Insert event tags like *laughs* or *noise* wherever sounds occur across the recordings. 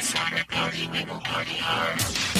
Sports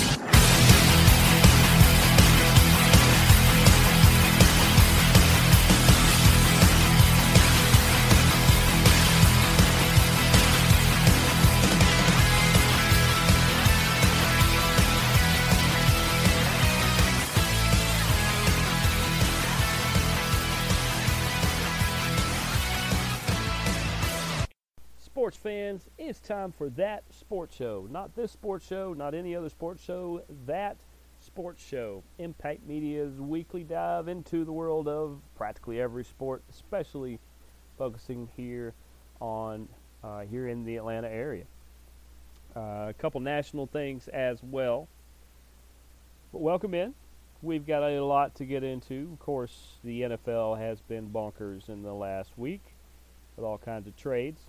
fans, it's time for that sports show. Not this sports show, not any other sports show, that sports show. Impact Media's weekly dive into the world of practically every sport, especially focusing here on uh, here in the Atlanta area. Uh, a couple national things as well. But welcome in. We've got a lot to get into. Of course, the NFL has been bonkers in the last week with all kinds of trades.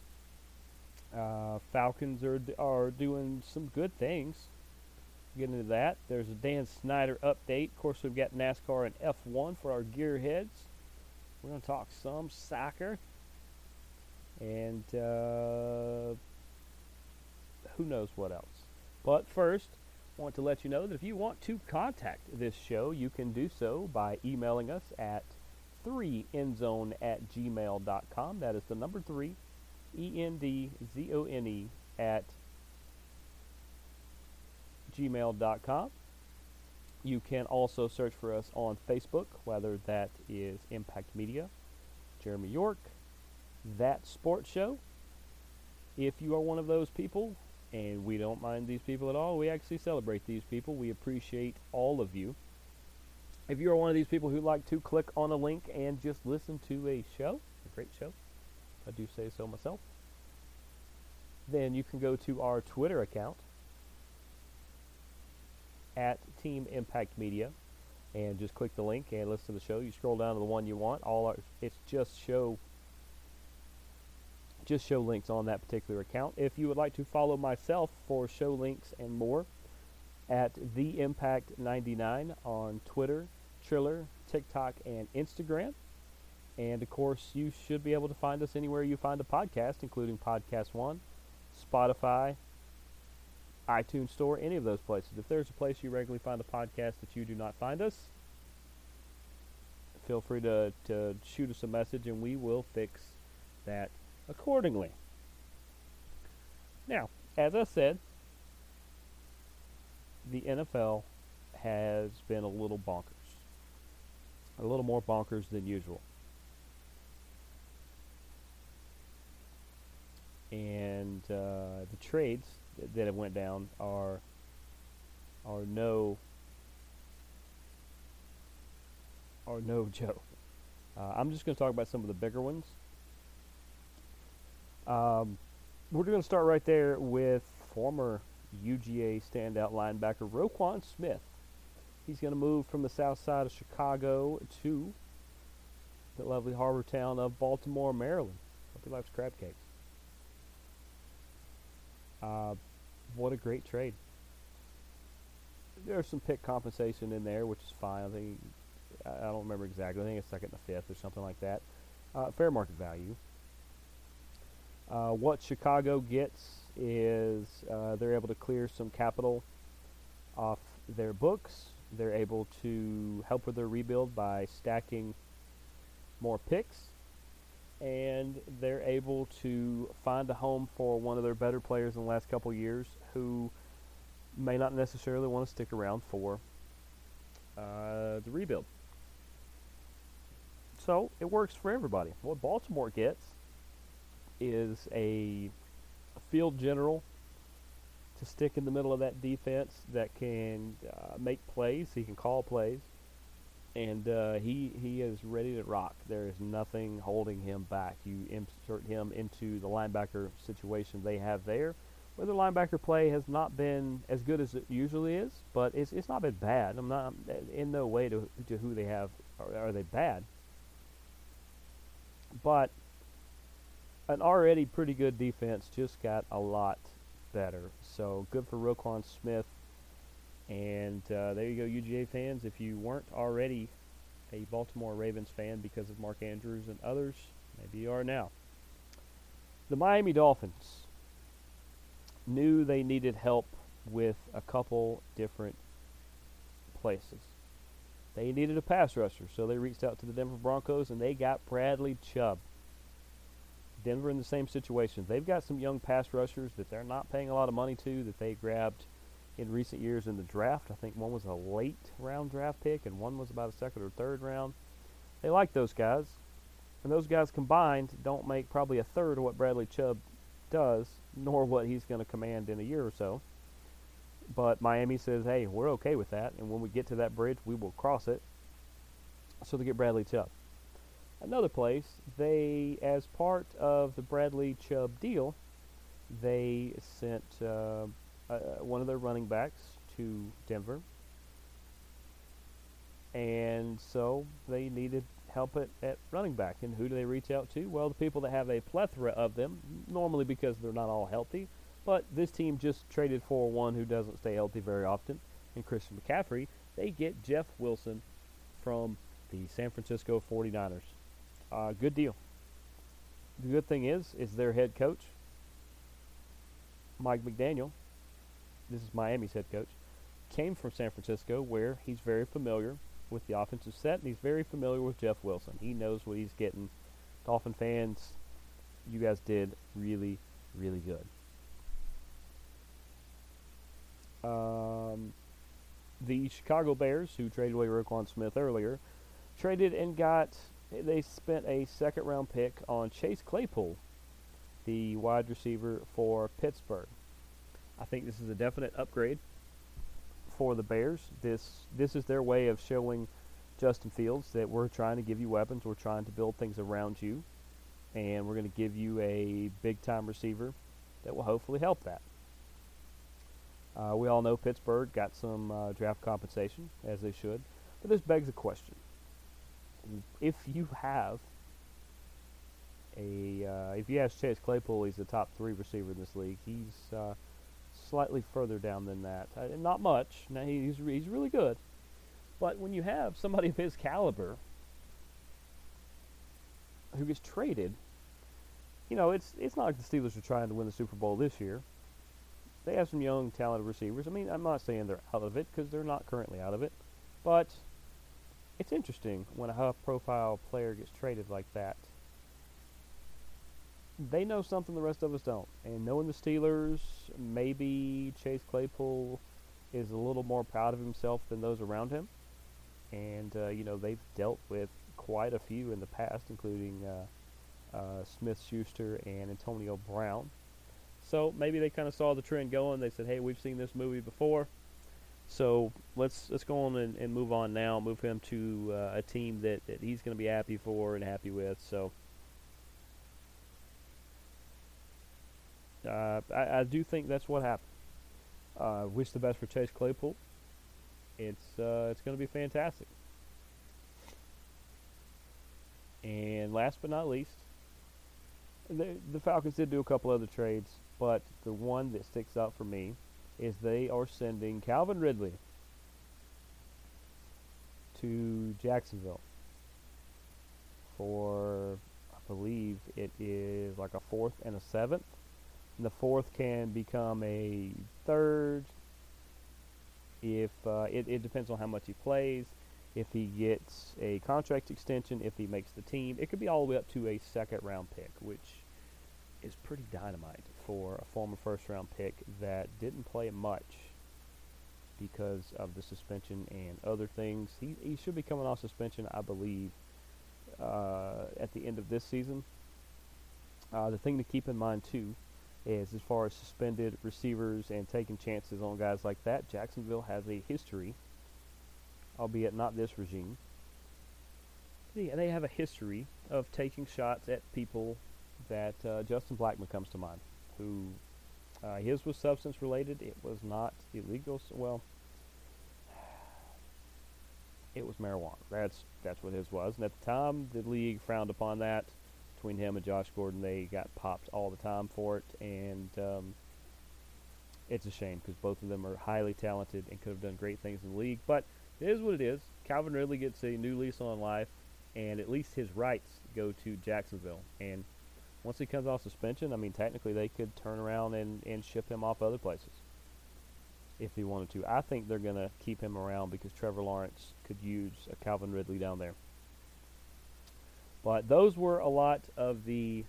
Uh, Falcons are are doing some good things. Get into that. There's a Dan Snyder update. Of course, we've got NASCAR and F1 for our gearheads. We're going to talk some soccer, and uh, who knows what else. But first, I want to let you know that if you want to contact this show, you can do so by emailing us at 3endzone at gmail.com. That is the number 3 E N D Z O N E at gmail.com. You can also search for us on Facebook, whether that is Impact Media, Jeremy York, That Sports Show. If you are one of those people, and we don't mind these people at all, we actually celebrate these people. We appreciate all of you. If you are one of these people who like to click on a link and just listen to a show, a great show, I do say so myself, then you can go to our Twitter account at Team Impact Media and just click the link and listen to the show. You scroll down to the one you want. All our, it's just show just show links on that particular account. If you would like to follow myself for show links and more at the Impact 99 on Twitter, Triller, TikTok, and Instagram. And of course, you should be able to find us anywhere you find a podcast, including Podcast One, Spotify, iTunes Store, any of those places. If there's a place you regularly find a podcast that you do not find us, feel free to, to shoot us a message and we will fix that accordingly. Now, as I said, the NFL has been a little bonkers. A little more bonkers than usual. And uh, the trades that, have went down are are no are no *laughs* joke. Uh, I'm just going to talk about some of the bigger ones. Um, we're going to start right there with former UGA standout linebacker Roquan Smith. He's going to move from the south side of Chicago to the lovely harbor town of Baltimore, Maryland. Hope he likes crab cakes. Uh, what a great trade. There's some pick compensation in there, which is fine. I think I don't remember exactly. I think it's second and fifth or something like that. Uh, fair market value. Uh, what Chicago gets is uh, they're able to clear some capital off their books. They're able to help with their rebuild by stacking more picks and they're able to find a home for one of their better players in the last couple years who may not necessarily want to stick around for uh, the rebuild. So it works for everybody. What Baltimore gets is a, field general to stick in the middle of that defense that can uh, make plays. He can call plays and uh, he he is ready to rock. There is nothing holding him back. You insert him into the linebacker situation they have there, where the linebacker play has not been as good as it usually is, but it's it's not been bad. I'm not in no way to to who they have are, are they bad, but an already pretty good defense just got a lot better. So good for Roquan Smith and uh, there you go, UGA fans. If you weren't already a Baltimore Ravens fan because of Mark Andrews and others, maybe you are now. The Miami Dolphins knew they needed help with a couple different places. They needed a pass rusher, so they reached out to the Denver Broncos and they got Bradley Chubb. Denver in the same situation. They've got some young pass rushers that they're not paying a lot of money to that they grabbed in recent years in the draft. I think one was a late round draft pick and one was about a second or third round. They like those guys. And those guys combined don't make probably a third of what Bradley Chubb does, nor what he's going to command in a year or so. But Miami says, hey, we're okay with that. And when we get to that bridge, we will cross it. So they get Bradley Chubb. Another place, they, as part of the Bradley Chubb deal, they sent uh, uh, one of their running backs to Denver. And so they needed help at, at running back. And who do they reach out to? Well, the people that have a plethora of them, normally because they're not all healthy. But this team just traded for one who doesn't stay healthy very often, and Christian McCaffrey. They get Jeff Wilson from the San Francisco 49ers. Uh, good deal. The good thing is, is their head coach, Mike McDaniel. This is Miami's head coach. Came from San Francisco, where he's very familiar with the offensive set, and he's very familiar with Jeff Wilson. He knows what he's getting. Dolphin fans, you guys did really, really good. Um, the Chicago Bears, who traded away Roquan Smith earlier, traded and got. They spent a second round pick on Chase Claypool, the wide receiver for Pittsburgh. I think this is a definite upgrade for the Bears. This this is their way of showing Justin Fields that we're trying to give you weapons, we're trying to build things around you, and we're going to give you a big time receiver that will hopefully help that. Uh, we all know Pittsburgh got some uh, draft compensation, as they should, but this begs a question: If you have a, uh, if you ask Chase Claypool, he's the top three receiver in this league. He's uh, slightly further down than that. Uh, not much. Now he's he's really good, but when you have somebody *laughs* of his caliber who gets traded, you know it's it's not like the Steelers are trying to win the Super Bowl this year. They have some young, talented receivers. I mean, I'm not saying they're out of it because they're not currently out of it, but it's interesting when a high-profile player gets traded like that they know something the rest of us don't. And knowing the Steelers, maybe Chase Claypool is a little more proud of himself than those around him. And, uh, you know, they've dealt with quite a few in the past, including uh, uh, Smith Schuster and Antonio Brown. So maybe they kind of saw the trend going. They said, hey, we've seen this movie before. So let's let's go on and, and move on now. Move him to uh, a team that, that he's going to be happy for and happy with. So Uh, I, I, do think that's what happened. Uh, wish the best for Chase Claypool. It's uh, it's going to be fantastic. And last but not least, the, the Falcons did do a couple other trades, but the one that sticks out for me is they are sending Calvin Ridley to Jacksonville for, I believe it is like a fourth and a seventh the fourth can become a third. If uh, it, it depends on how much he plays, if he gets a contract extension, if he makes the team, it could be all the way up to a second round pick, which is pretty dynamite for a former first round pick that didn't play much because of the suspension and other things. He, he should be coming off suspension, I believe, uh, at the end of this season. Uh, the thing to keep in mind, too, is as far as suspended receivers and taking chances on guys like that. Jacksonville has a history, albeit not this regime. Yeah, they have a history of taking shots at people that uh, Justin Blackmon comes to mind, who uh, his was substance related. It was not illegal. Well, *sighs* it was marijuana. That's that's what his was. And at the time, the league frowned upon that between him and Josh Gordon. They got popped all the time for it, and um, it's a shame because both of them are highly talented and could have done great things in the league. But it is what it is. Calvin Ridley gets a new lease on life, and at least his rights go to Jacksonville. And once he comes off suspension, I mean, technically they could turn around and, and ship him off other places if he wanted to. I think they're going to keep him around because Trevor Lawrence could use a Calvin Ridley down there. But those were a lot of the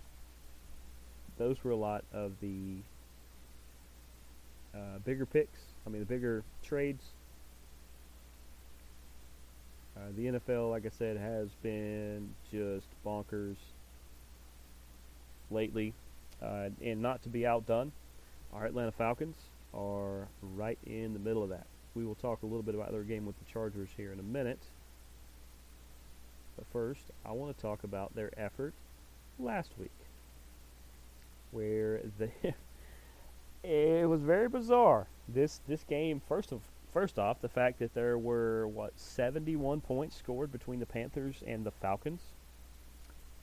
those were a lot of the uh, bigger picks. I mean, the bigger trades. Uh, the NFL, like I said, has been just bonkers lately. Uh, and not to be outdone, our Atlanta Falcons are right in the middle of that. We will talk a little bit about their game with the Chargers here in a minute. But first, I want to talk about their effort last week, where they *laughs* it was very bizarre. This this game, first of first off, the fact that there were what 71 points scored between the Panthers and the Falcons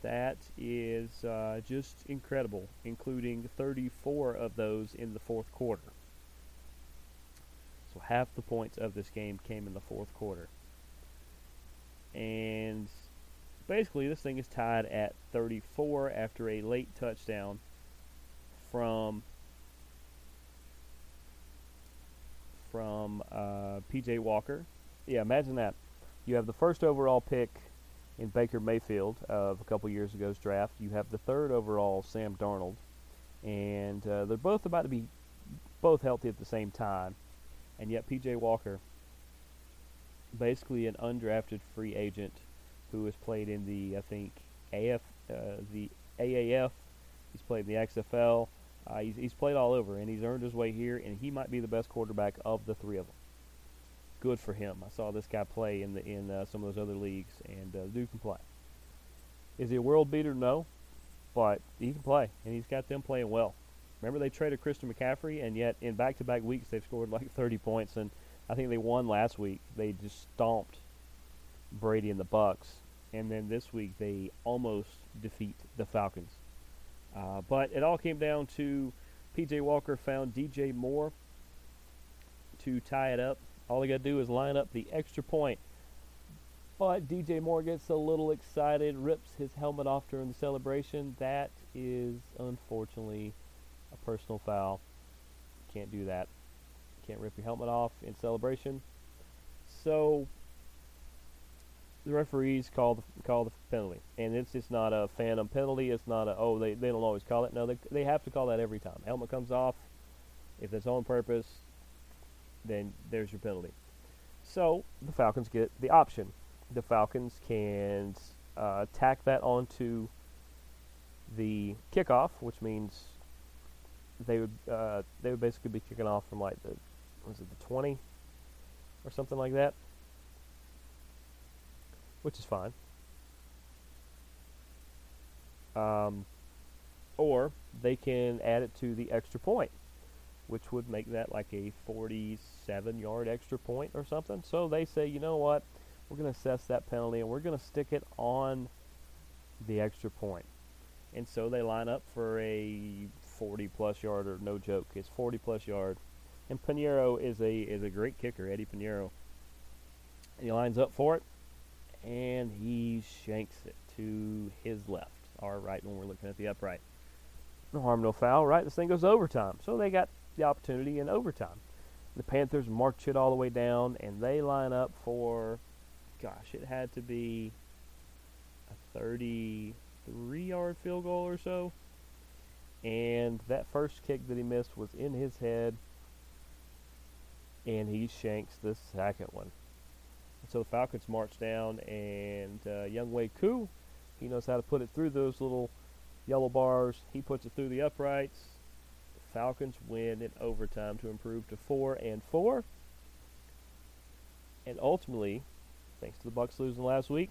that is uh, just incredible, including 34 of those in the fourth quarter. So half the points of this game came in the fourth quarter. And basically, this thing is tied at 34 after a late touchdown from from uh, PJ Walker. Yeah, imagine that. You have the first overall pick in Baker Mayfield of a couple years ago's draft. You have the third overall Sam Darnold, and uh, they're both about to be both healthy at the same time, and yet PJ Walker, basically an undrafted free agent who has played in the I think AF uh, the AAF, he's played in the XFL. Uh, he's, he's played all over, and he's earned his way here, and he might be the best quarterback of the three of them good for him. I saw this guy play in the in uh, some of those other leagues, and uh, can play. Is he a world beater? No, but he can play, and he's got them playing well. Remember they traded Christian McCaffrey, and yet in back-to-back weeks they've scored like *laughs* 30 points, and I think they won last week. They just stomped Brady and the Bucks, and then this week they almost defeat the Falcons. Uh, but it all came down to P.J. Walker found D.J. Moore to tie it up all they got to do is line up the extra point. But DJ Moore gets a little excited, rips his helmet off during the celebration. That is unfortunately a personal foul. Can't do that. Can't rip your helmet off in celebration. So the referees call the call the penalty, and it's just not a phantom penalty. It's not a oh they, they don't always call it. No, they they have to call that every time. Helmet comes off. If it's on purpose, then there's your penalty. So the Falcons get the option. The Falcons can uh, tack that onto the kickoff, which means they would uh, they would basically be kicking off from like the was it the 20 or something like that, which is fine. Um, or they can add it to the extra point which would make that like a 47 yard extra point or something. So they say, you know what, we're going to assess that penalty and we're going to stick it on the extra point. And so they line up for a 40 plus yard or no joke. It's 40 plus yard. And Piñeiro is a is a great kicker, Eddy. And he lines up for it and he shanks it to his left, our right when we're looking at the upright. No harm, no foul, right? This thing goes overtime. So they got the opportunity in overtime. The Panthers march it all the way down, and they line up for, gosh, it had to be a 33 yard field goal or so. And that first kick that he missed was in his head, and he shanks the second one. So the Falcons march down, and uh, Younghoe Koo, he knows how to put it through those little yellow bars. He puts it through the uprights Falcons win in overtime to improve to four and four. And ultimately, thanks to the Bucks losing last week,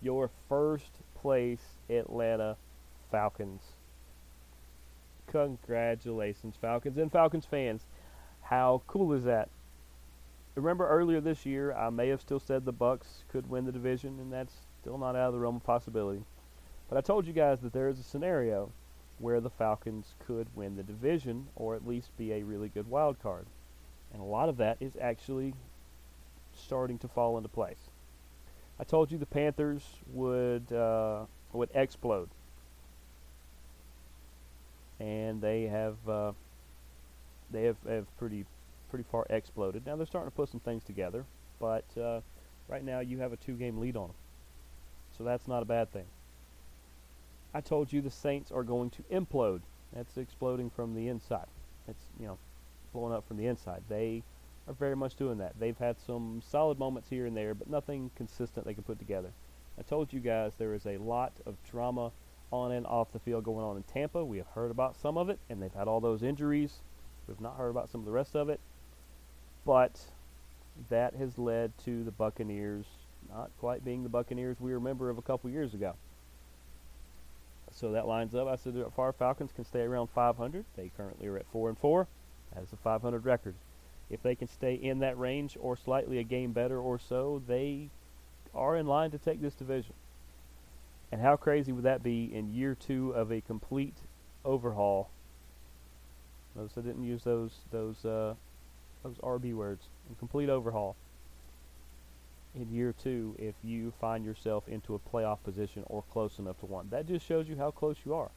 your first place Atlanta Falcons. Congratulations, Falcons and Falcons fans. How cool is that? Remember earlier this year, I may have still said the Bucks could win the division, and that's still not out of the realm of possibility. But I told you guys that there is a scenario where the Falcons could win the division or at least be a really good wild card. And a lot of that is actually starting to fall into place. I told you the Panthers would uh, would explode. and they have uh, they have, have pretty pretty far exploded. Now they're starting to put some things together, but uh, right now you have a two-game lead on them, so that's not a bad thing. I told you the Saints are going to implode. That's exploding from the inside. It's you know blowing up from the inside. They are very much doing that. They've had some solid moments here and there, but nothing consistent they can put together. I told you guys there is a lot of drama on and off the field going on in Tampa. We have heard about some of it, and they've had all those injuries. We've not heard about some of the rest of it. But that has led to the Buccaneers not quite being the Buccaneers we remember of a couple years ago. So that lines up. I said the Far Falcons can stay around 500. They currently are at 4 and 4. That is a 500 record. If they can stay in that range or slightly a game better or so, they are in line to take this division. And how crazy would that be in year two of a complete overhaul? Notice I didn't use those those uh, those RB words. A complete overhaul in year two if you find yourself into a playoff position or close enough to one. That just shows you how close you are.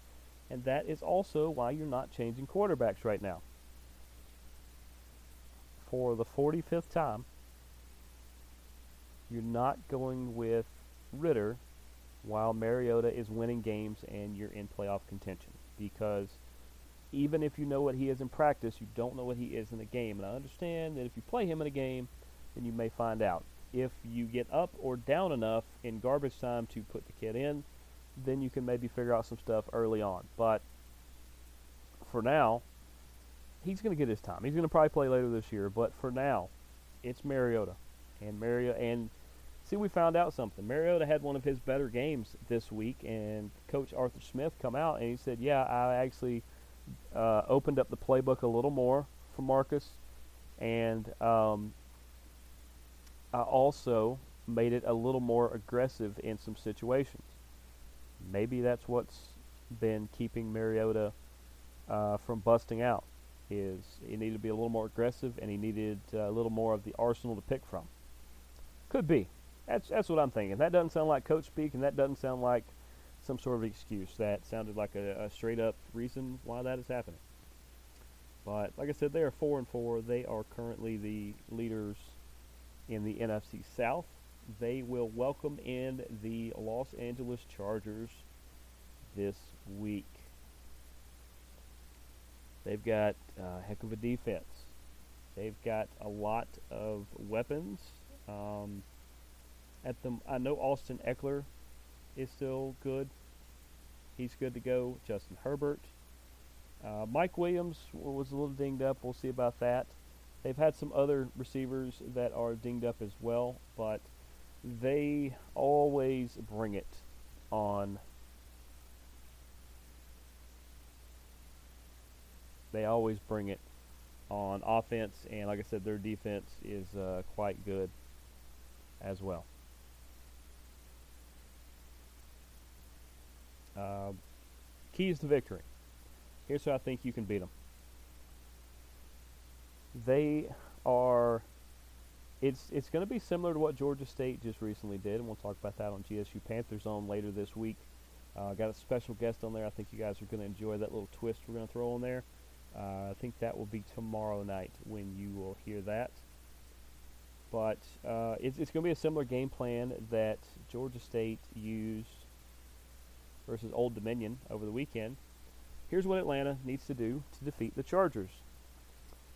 And that is also why you're not changing quarterbacks right now. For the 45th time, you're not going with Ridder while Mariota is winning games and you're in playoff contention. Because even if you know what he is in practice, you don't know what he is in the game. And I understand that if you play him in a game, then you may find out. If you get up or down enough in garbage time to put the kid in, then you can maybe figure out some stuff early on. But for now, he's going to get his time. He's going to probably play later this year, but for now, it's Mariota. And Mariota and see we found out something. Mariota had one of his better games this week and coach Arthur Smith come out and he said, "Yeah, I actually uh, opened up the playbook a little more for Marcus and um, I also made it a little more aggressive in some situations. Maybe that's what's been keeping Mariota uh, from busting out. Is he needed to be a little more aggressive, and he needed uh, a little more of the arsenal to pick from. Could be. That's that's what I'm thinking. That doesn't sound like coach speak, and that doesn't sound like some sort of excuse. That sounded like a, a straight up reason why that is happening. But like I said, they are four and four. They are currently the leaders in the NFC South. They will welcome in the Los Angeles Chargers this week. They've got a heck of a defense. They've got a lot of weapons. Um, at the, I know Austin Ekeler is still good. He's good to go. Justin Herbert. Uh, Mike Williams was a little dinged up. We'll see about that. They've had some other receivers that are dinged up as well, but they always bring it on. They always bring it on offense, and like I said, their defense is uh, quite good as well. Uh, keys to victory. Here's how I think you can beat them they are it's it's going to be similar to what Georgia State just recently did, and we'll talk about that on GSU Panther Zone later this week. Uh, got a special guest on there. I think you guys are going to enjoy that little twist we're going to throw on there. Uh, I think that will be tomorrow night when you will hear that. But uh, it's, it's going to be a similar game plan that Georgia State used versus Old Dominion over the weekend. Here's what Atlanta needs to do to defeat the Chargers.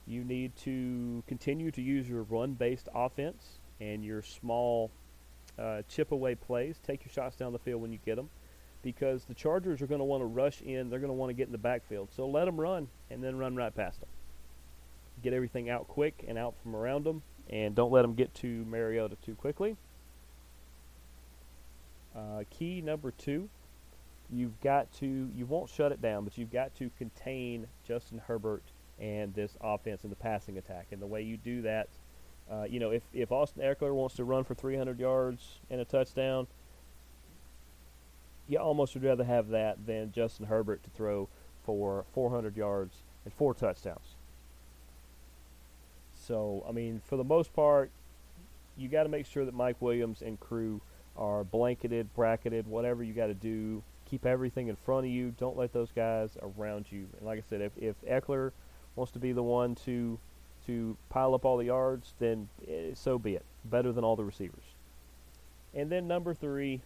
You need to continue to use your run based offense and your small uh, chip away plays. Take your shots down the field when you get them because the Chargers are going to want to rush in. They're going to want to get in the backfield. So let them run and then run right past them. Get everything out quick and out from around them, and don't let them get to Mariota too quickly. Uh, key number two, you've got to, you won't shut it down, but you've got to contain Justin Herbert and this offense and the passing attack. And the way you do that, uh, you know, if, if Austin Ekeler wants to run for 300 yards and a touchdown, you almost would rather have that than Justin Herbert to throw for 400 yards and four touchdowns. So, I mean, for the most part, you got to make sure that Mike Williams and crew are blanketed, bracketed, whatever you got to do Keep everything in front of you. Don't let those guys around you. And like I said, if if Ekeler wants to be the one to to pile up all the yards, then eh, so be it. Better than all the receivers. And then number three,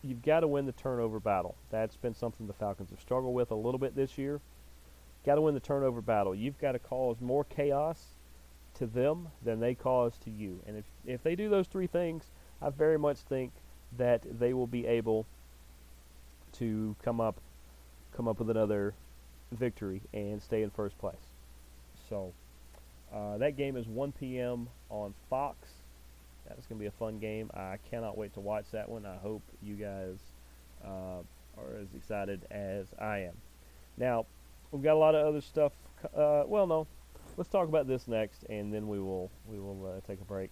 you've got to win the turnover battle. That's been something the Falcons have struggled with a little bit this year. Got to win the turnover battle. You've got to cause more chaos to them than they cause to you. And if if they do those three things, I very much think that they will be able to come up come up with another victory and stay in first place. So uh, that game is 1 p.m. on Fox. That's going to be a fun game. I cannot wait to watch that one. I hope you guys uh, are as excited as I am. Now, we've got a lot of other stuff. Uh, well, no, let's talk about this next, and then we will we will uh, take a break.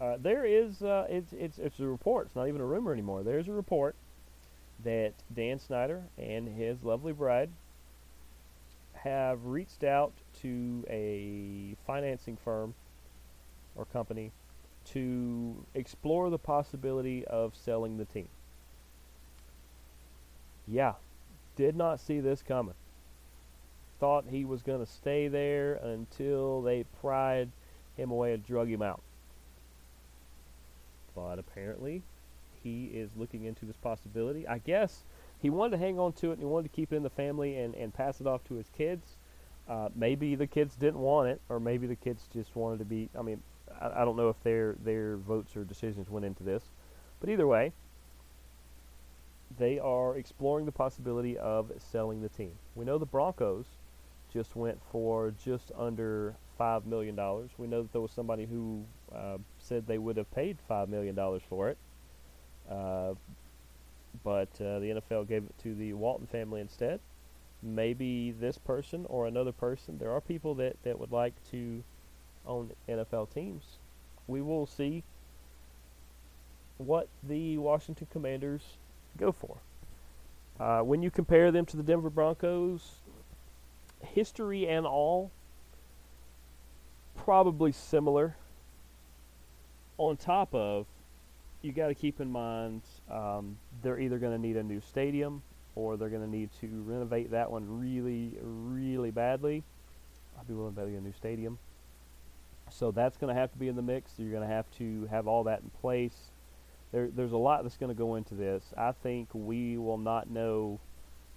Uh, there is uh, it's it's it's a report. It's not even a rumor anymore. There's a report that Dan Snyder and his lovely bride have reached out to a financing firm or company to explore the possibility of selling the team. Yeah, did not see this coming. Thought he was going to stay there until they pried him away and drug him out. But apparently, he is looking into this possibility. I guess he wanted to hang on to it and he wanted to keep it in the family and, and pass it off to his kids. Uh, maybe the kids didn't want it, or maybe the kids just wanted to be. I mean, I, I don't know if their their votes or decisions went into this, but either way, they are exploring the possibility of selling the team. We know the Broncos just went for just under five million dollars. We know that there was somebody who uh, said they would have paid five million dollars for it. Uh, but uh, the NFL gave it to the Walton family instead. Maybe this person or another person. There are people that, that would like to own NFL teams. We will see what the Washington Commanders go for. Uh, when you compare them to the Denver Broncos, history and all, probably similar. On top of you got to keep in mind um, they're either going to need a new stadium or they're going to need to renovate that one really, really badly. I'd be willing to bet a new stadium. So that's going to have to be in the mix. You're going to have to have all that in place. There, there's a lot that's going to go into this. I think we will not know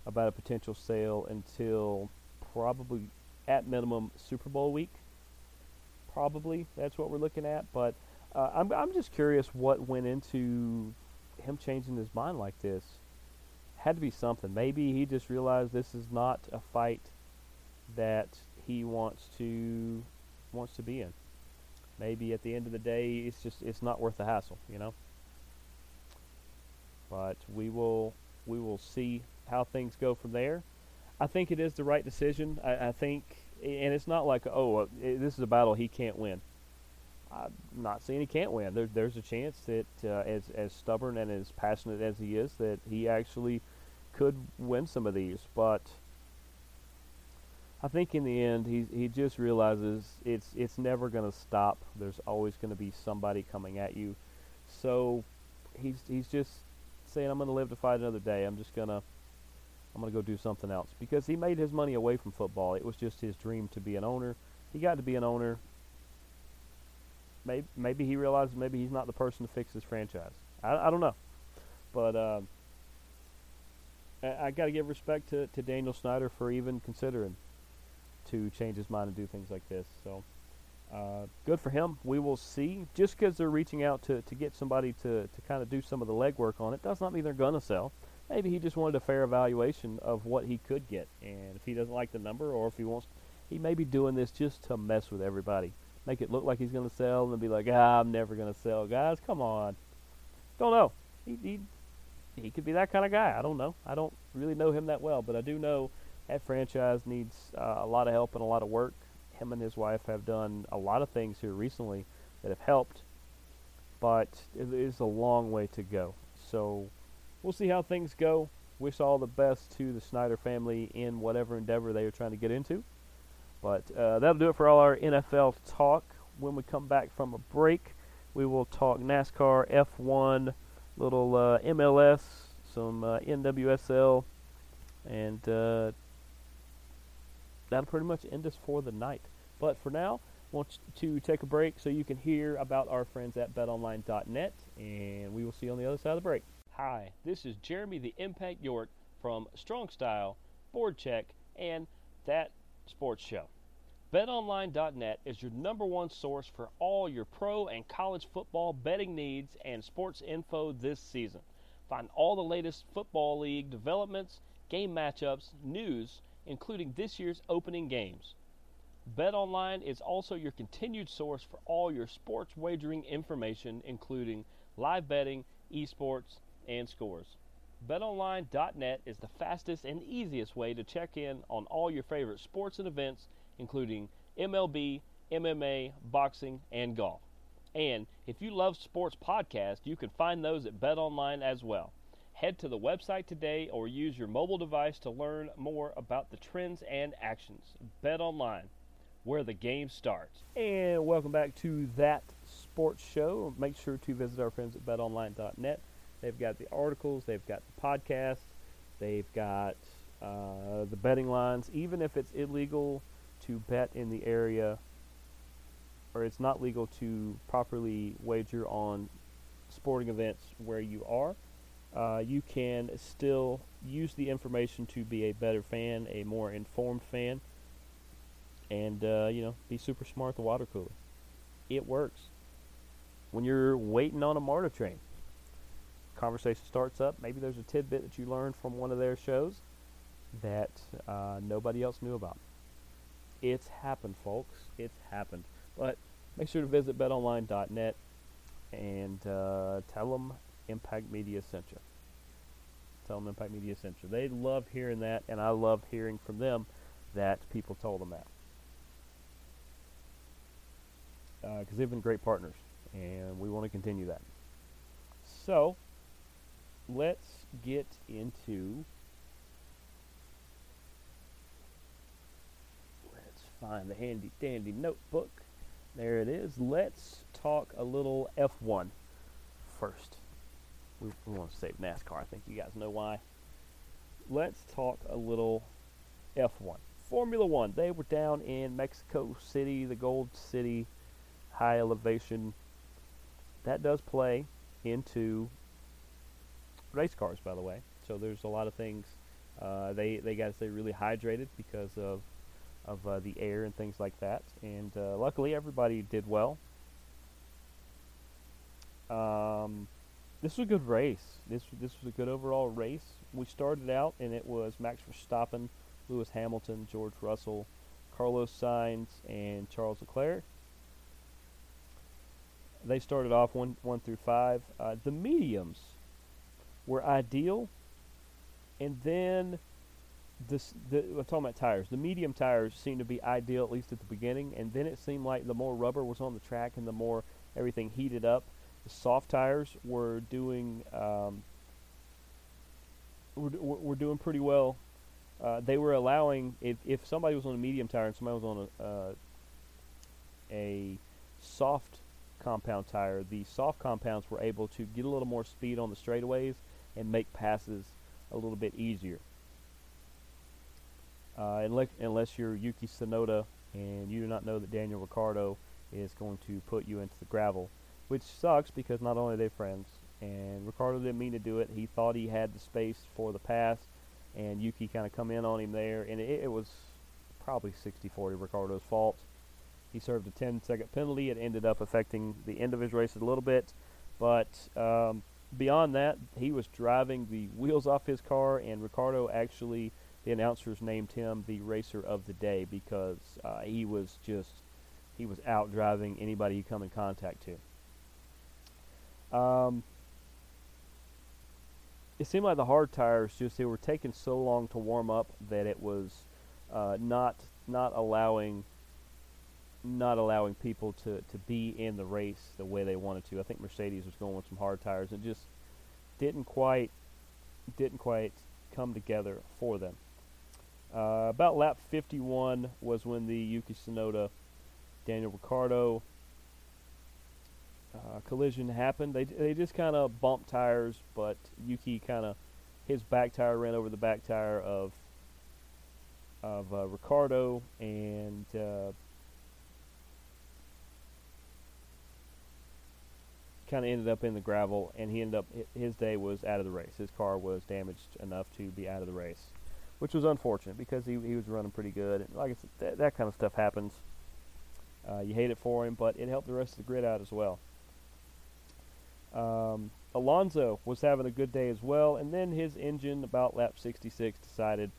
about a potential sale until probably at minimum Super Bowl week. Probably that's what we're looking at, but uh, I'm I'm just curious what went into him changing his mind like this. Had to be something. Maybe he just realized this is not a fight that he wants to wants to be in. Maybe at the end of the day, it's just it's not worth the hassle, you know. But we will we will see how things go from there. I think it is the right decision. I, I think, and it's not like oh, uh, this is a battle he can't win. I'm not saying he can't win. There, there's a chance that, uh, as as stubborn and as passionate as he is, that he actually could win some of these. But I think in the end, he he just realizes it's it's never going to stop. There's always going to be somebody coming at you. So he's he's just saying, I'm going to live to fight another day. I'm just gonna I'm going to go do something else because he made his money away from football. It was just his dream to be an owner. He got to be an owner maybe maybe he realizes maybe he's not the person to fix his franchise. I, I don't know, but um, I, I got to give respect to, to Daniel Snyder for even considering to change his mind and do things like this. So uh, good for him. We will see. Just because they're reaching out to, to get somebody to, to kind of do some of the legwork on it does not mean they're going to sell. Maybe he just wanted a fair evaluation of what he could get, and if he doesn't like the number, or if he wants, he may be doing this just to mess with everybody make it look like he's going to sell and be like, ah, I'm never going to sell. Guys, come on. Don't know. He, he, he could be that kind of guy. I don't know. I don't really know him that well, but I do know that franchise needs uh, a lot of help and a lot of work. Him and his wife have done a lot of things here recently that have helped, but it is a long way to go. So we'll see how things go. Wish all the best to the Snyder family in whatever endeavor they are trying to get into. But uh, that'll do it for all our NFL talk. When we come back from a break, we will talk NASCAR, F1, little uh, MLS, some uh, NWSL, and uh, that'll pretty much end us for the night. But for now, I want to take a break so you can hear about our friends at betonline.net, and we will see you on the other side of the break. Hi, this is Jeremy the Impact York from Strong Style, Board Check, and That Sports Show. BetOnline.net is your number one source for all your pro and college football betting needs and sports info this season. Find all the latest football league developments, game matchups, news, including this year's opening games. BetOnline is also your continued source for all your sports wagering information, including live betting, esports, and scores. BetOnline.net is the fastest and easiest way to check in on all your favorite sports and events including MLB, MMA, boxing, and golf. And if you love sports podcasts, you can find those at BetOnline as well. Head to the website today or use your mobile device to learn more about the trends and actions. BetOnline, where the game starts. And welcome back to that sports show. Make sure to visit our friends at betonline.net. They've got the articles, they've got the podcast, they've got uh, the betting lines. Even if it's illegal to bet in the area or it's not legal to properly wager on sporting events where you are, uh, you can still use the information to be a better fan, a more informed fan, and uh, you know be super smart at the water cooler. It works. When you're waiting on a MARTA train, conversation starts up. Maybe there's a tidbit that you learned from one of their shows that uh, nobody else knew about. It's happened, folks. It's happened. But make sure to visit betonline.net and uh, tell them Impact Media sent you. Tell them Impact Media sent you. They love hearing that, and I love hearing from them that people told them that. Because uh, they've been great partners, and we want to continue that. So, let's get into Let's find the handy dandy notebook. There it is. Let's talk a little F1 first. We, want to save NASCAR. I think you guys know why. Let's talk a little F1. Formula One. They were down in Mexico City, the Gold City, high elevation. That does play into race cars, by the way. So there's a lot of things. Uh, they they got to stay really hydrated because of of uh, the air and things like that. And uh, luckily, everybody did well. Um, this was a good race. This this was a good overall race. We started out, and it was Max Verstappen, Lewis Hamilton, George Russell, Carlos Sainz, and Charles Leclerc. They started off one one through five. Uh, the mediums were ideal, and then this the, I'm talking about tires. The medium tires seemed to be ideal at least at the beginning, and then it seemed like the more rubber was on the track and the more everything heated up. The soft tires were doing um, were, were doing pretty well. Uh, they were allowing if, if somebody was on a medium tire and somebody was on a uh, a soft compound tire, the soft compounds were able to get a little more speed on the straightaways and make passes a little bit easier. Uh, unless, unless you're Yuki Tsunoda and you do not know that Daniel Ricciardo is going to put you into the gravel, which sucks because not only are they friends, and Ricciardo didn't mean to do it. He thought he had the space for the pass, and Yuki kind of come in on him there, and it, it was probably 60-40 Ricciardo's fault. He served a 10-second penalty. It ended up affecting the end of his race a little bit, but um, beyond that, he was driving the wheels off his car, and Ricciardo actually – the announcers named him the racer of the day because uh, he was just he was out driving anybody he come in contact to. Um, it seemed like the hard tires just they were taking so long to warm up that it was uh, not not allowing not allowing people to, to be in the race the way they wanted to. I think Mercedes was going with some hard tires and just didn't quite didn't quite come together for them. Uh, about lap 51 was when the Yuki Tsunoda, Daniel Ricciardo uh, collision happened. They they just kind of bumped tires, but Yuki kind of his back tire ran over the back tire of of uh, Ricciardo and uh, kind of ended up in the gravel, and he ended up his day was out of the race. His car was damaged enough to be out of the race, which was unfortunate because he he was running pretty good. And like I said, that, that kind of stuff happens. Uh, you hate it for him, but it helped the rest of the grid out as well. Um, Alonso was having a good day as well, and then his engine about lap 66 decided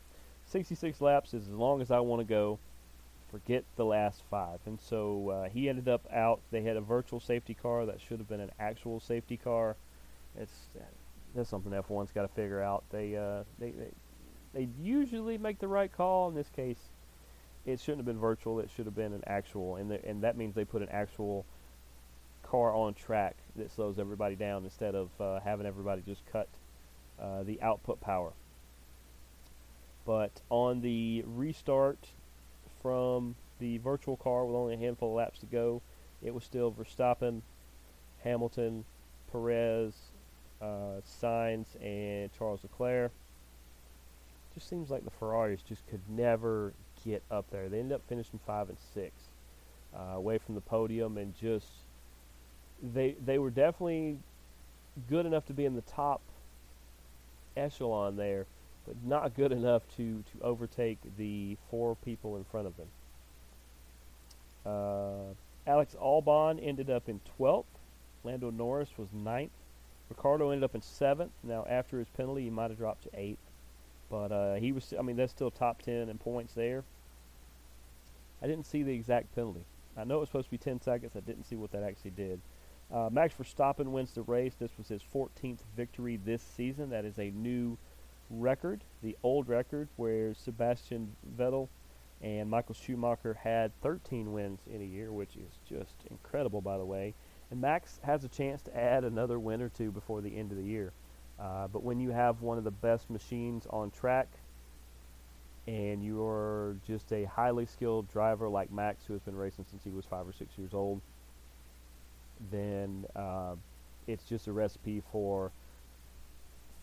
66 laps is as long as I want to go forget the last five. And so uh, he ended up out. They had a virtual safety car that should have been an actual safety car. It's that's something F1's got to figure out. They, uh, they they they usually make the right call. In this case, it shouldn't have been virtual. It should have been an actual, and the, and that means they put an actual car on track that slows everybody down instead of uh, having everybody just cut uh, the output power. But on the restart, from the virtual car with only a handful of laps to go. It was still Verstappen, Hamilton, Perez, uh, Sainz, and Charles Leclerc. Just seems like the Ferraris just could never get up there. They ended up finishing five and six, uh, away from the podium, and just they they were definitely good enough to be in the top echelon there, but not good enough to, to overtake the four people in front of them. Uh, Alex Albon ended up in 12th. Lando Norris was 9th. Ricciardo ended up in 7th. Now, after his penalty, he might have dropped to 8th. But uh, he was, I mean, that's still top 10 in points there. I didn't see the exact penalty. I know it was supposed to be 10 seconds. I didn't see what that actually did. Uh, Max Verstappen wins the race. This was his 14th victory this season. That is a new record, the old record, where Sebastian Vettel and Michael Schumacher had 13 wins in a year, which is just incredible, by the way. And Max has a chance to add another win or two before the end of the year. Uh, but when you have one of the best machines on track, and you're just a highly skilled driver like Max, who has been racing since he was five or six years old, then uh, it's just a recipe for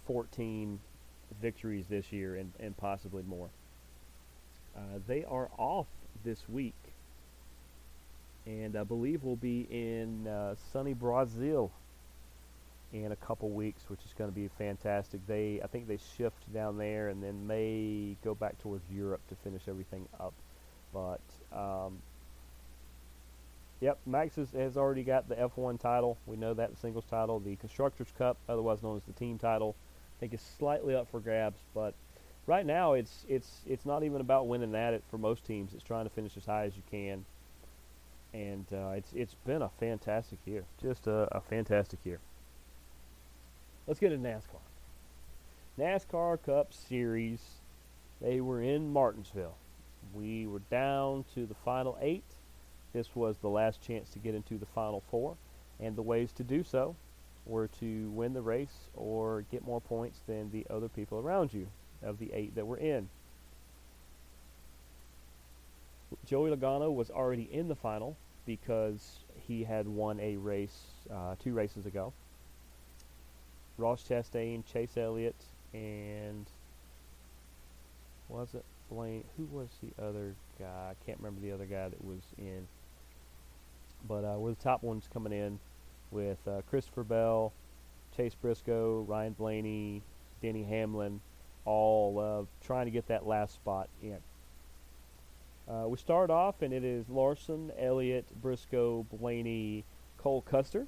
14 victories this year and, and possibly more. Uh, they are off this week, and I believe we'll be in uh, sunny Brazil in a couple weeks, which is going to be fantastic. They, I think they shift down there and then may go back towards Europe to finish everything up. But um, Yep, Max has, has, already got the F1 title. We know that the singles title, the Constructors' Cup, otherwise known as the team title, think is slightly up for grabs, but right now it's it's it's not even about winning that. It, for most teams, it's trying to finish as high as you can, and uh, it's it's been a fantastic year, just a, a fantastic year. Let's get into NASCAR. NASCAR Cup Series. They were in Martinsville. We were down to the final eight. This was the last chance to get into the final four, and the ways to do so were to win the race or get more points than the other people around you of the eight that were in. Joey Logano was already in the final because he had won a race uh, two races ago. Ross Chastain, Chase Elliott, and was it Blaine? Who was the other guy? I can't remember the other guy that was in. But uh, we're the top ones coming in with uh, Christopher Bell, Chase Briscoe, Ryan Blaney, Denny Hamlin, all uh, trying to get that last spot in. Uh, we start off, and it is Larson, Elliott, Briscoe, Blaney, Cole Custer,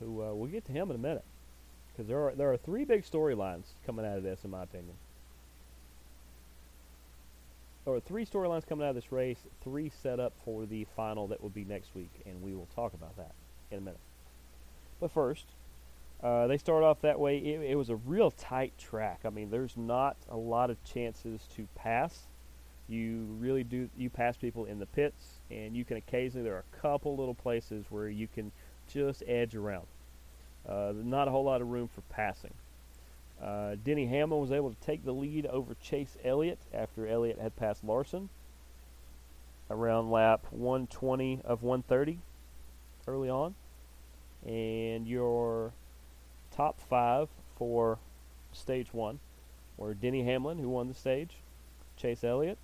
who uh, we'll get to him in a minute, because there are there are three big storylines coming out of this, in my opinion. Or three storylines coming out of this race, three set up for the final that will be next week, and we will talk about that in a minute. But first, uh, they start off that way. It, it, was a real tight track. I mean, there's not a lot of chances to pass. You really do. You pass people in the pits, and you can occasionally. There are a couple little places where you can just edge around. Uh, not a whole lot of room for passing. Uh, Denny Hamlin was able to take the lead over Chase Elliott after Elliott had passed Larson around lap 120 of 130 early on. And your top five for stage one were Denny Hamlin, who won the stage, Chase Elliott,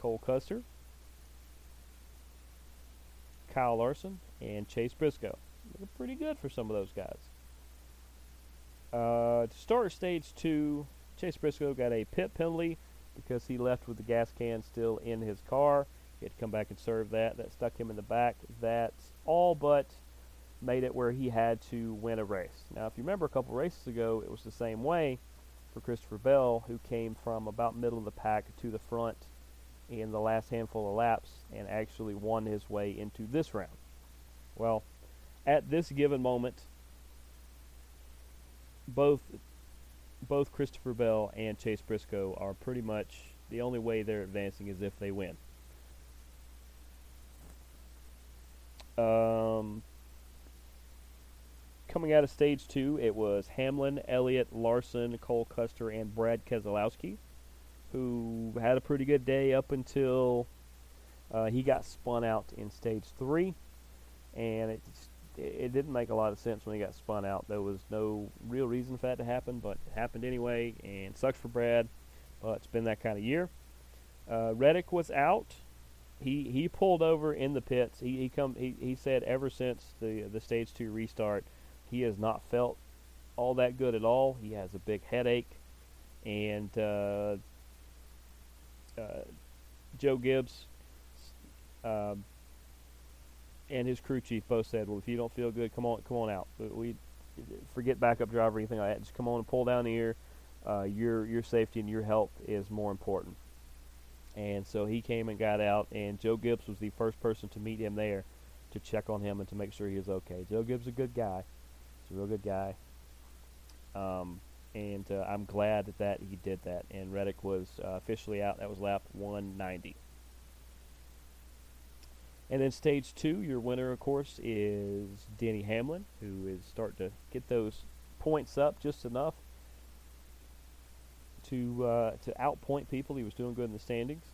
Cole Custer, Kyle Larson, and Chase Briscoe. Looking pretty good for some of those guys. Uh, to start stage two, Chase Briscoe got a pit penalty because he left with the gas can still in his car. He had to come back and serve that. That stuck him in the back. That's all but made it where he had to win a race. Now, if you remember a couple races ago, it was the same way for Christopher Bell, who came from about middle of the pack to the front in the last handful of laps and actually won his way into this round. Well, at this given moment, both both Christopher Bell and Chase Briscoe are pretty much the only way they're advancing is if they win. Um, coming out of stage two, it was Hamlin, Elliott, Larson, Cole Custer, and Brad Keselowski, who had a pretty good day up until uh, he got spun out in stage three, and it it didn't make a lot of sense when he got spun out. There was no real reason for that to happen, but it happened anyway, and sucks for Brad. But it's been that kind of year. Uh, Reddick was out. He he pulled over in the pits. He he come he, he said ever since the the stage two restart, he has not felt all that good at all. He has a big headache, and uh, uh, Joe Gibbs. Um, and his crew chief both said, "Well, if you don't feel good, come on, come on out. We forget backup driver or anything like that. Just come on and pull down here. Uh, your your safety and your health is more important." And so he came and got out, and Joe Gibbs was the first person to meet him there to check on him and to make sure he was okay. Joe Gibbs is a good guy. He's a real good guy. Um, and uh, I'm glad that, that he did that. And Reddick was uh, officially out. That was lap 190. And then stage two, your winner, of course, is Denny Hamlin, who is starting to get those points up just enough to uh, to outpoint people. He was doing good in the standings.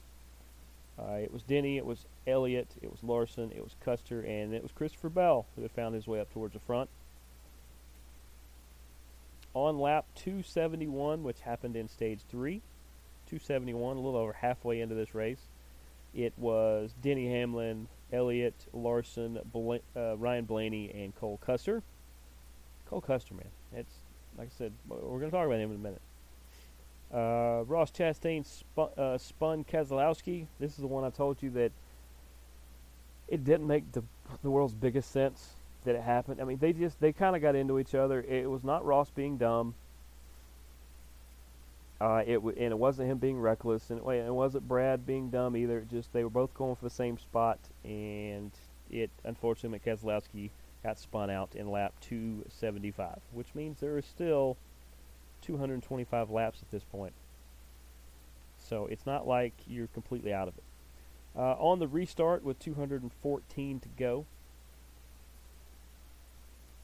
Uh, it was Denny, it was Elliott, it was Larson, it was Custer, and it was Christopher Bell who had found his way up towards the front. On lap 271, which happened in stage three, 271, a little over halfway into this race, it was Denny Hamlin, Elliott, Larson, Bla- uh, Ryan Blaney, and Cole Custer. Cole Custer, man, it's like I said, we're going to talk about him in a minute. Uh, Ross Chastain spun, uh, spun Keselowski. This is the one I told you that it didn't make the the world's biggest sense that it happened. I mean, they just they kind of got into each other. It was not Ross being dumb. Uh, it w- and it wasn't him being reckless, and it, wasn't Brad being dumb either. It just they were both going for the same spot, and it unfortunately Keselowski got spun out in lap 275, which means there is still 225 laps at this point. So it's not like you're completely out of it. Uh, on the restart with 214 to go,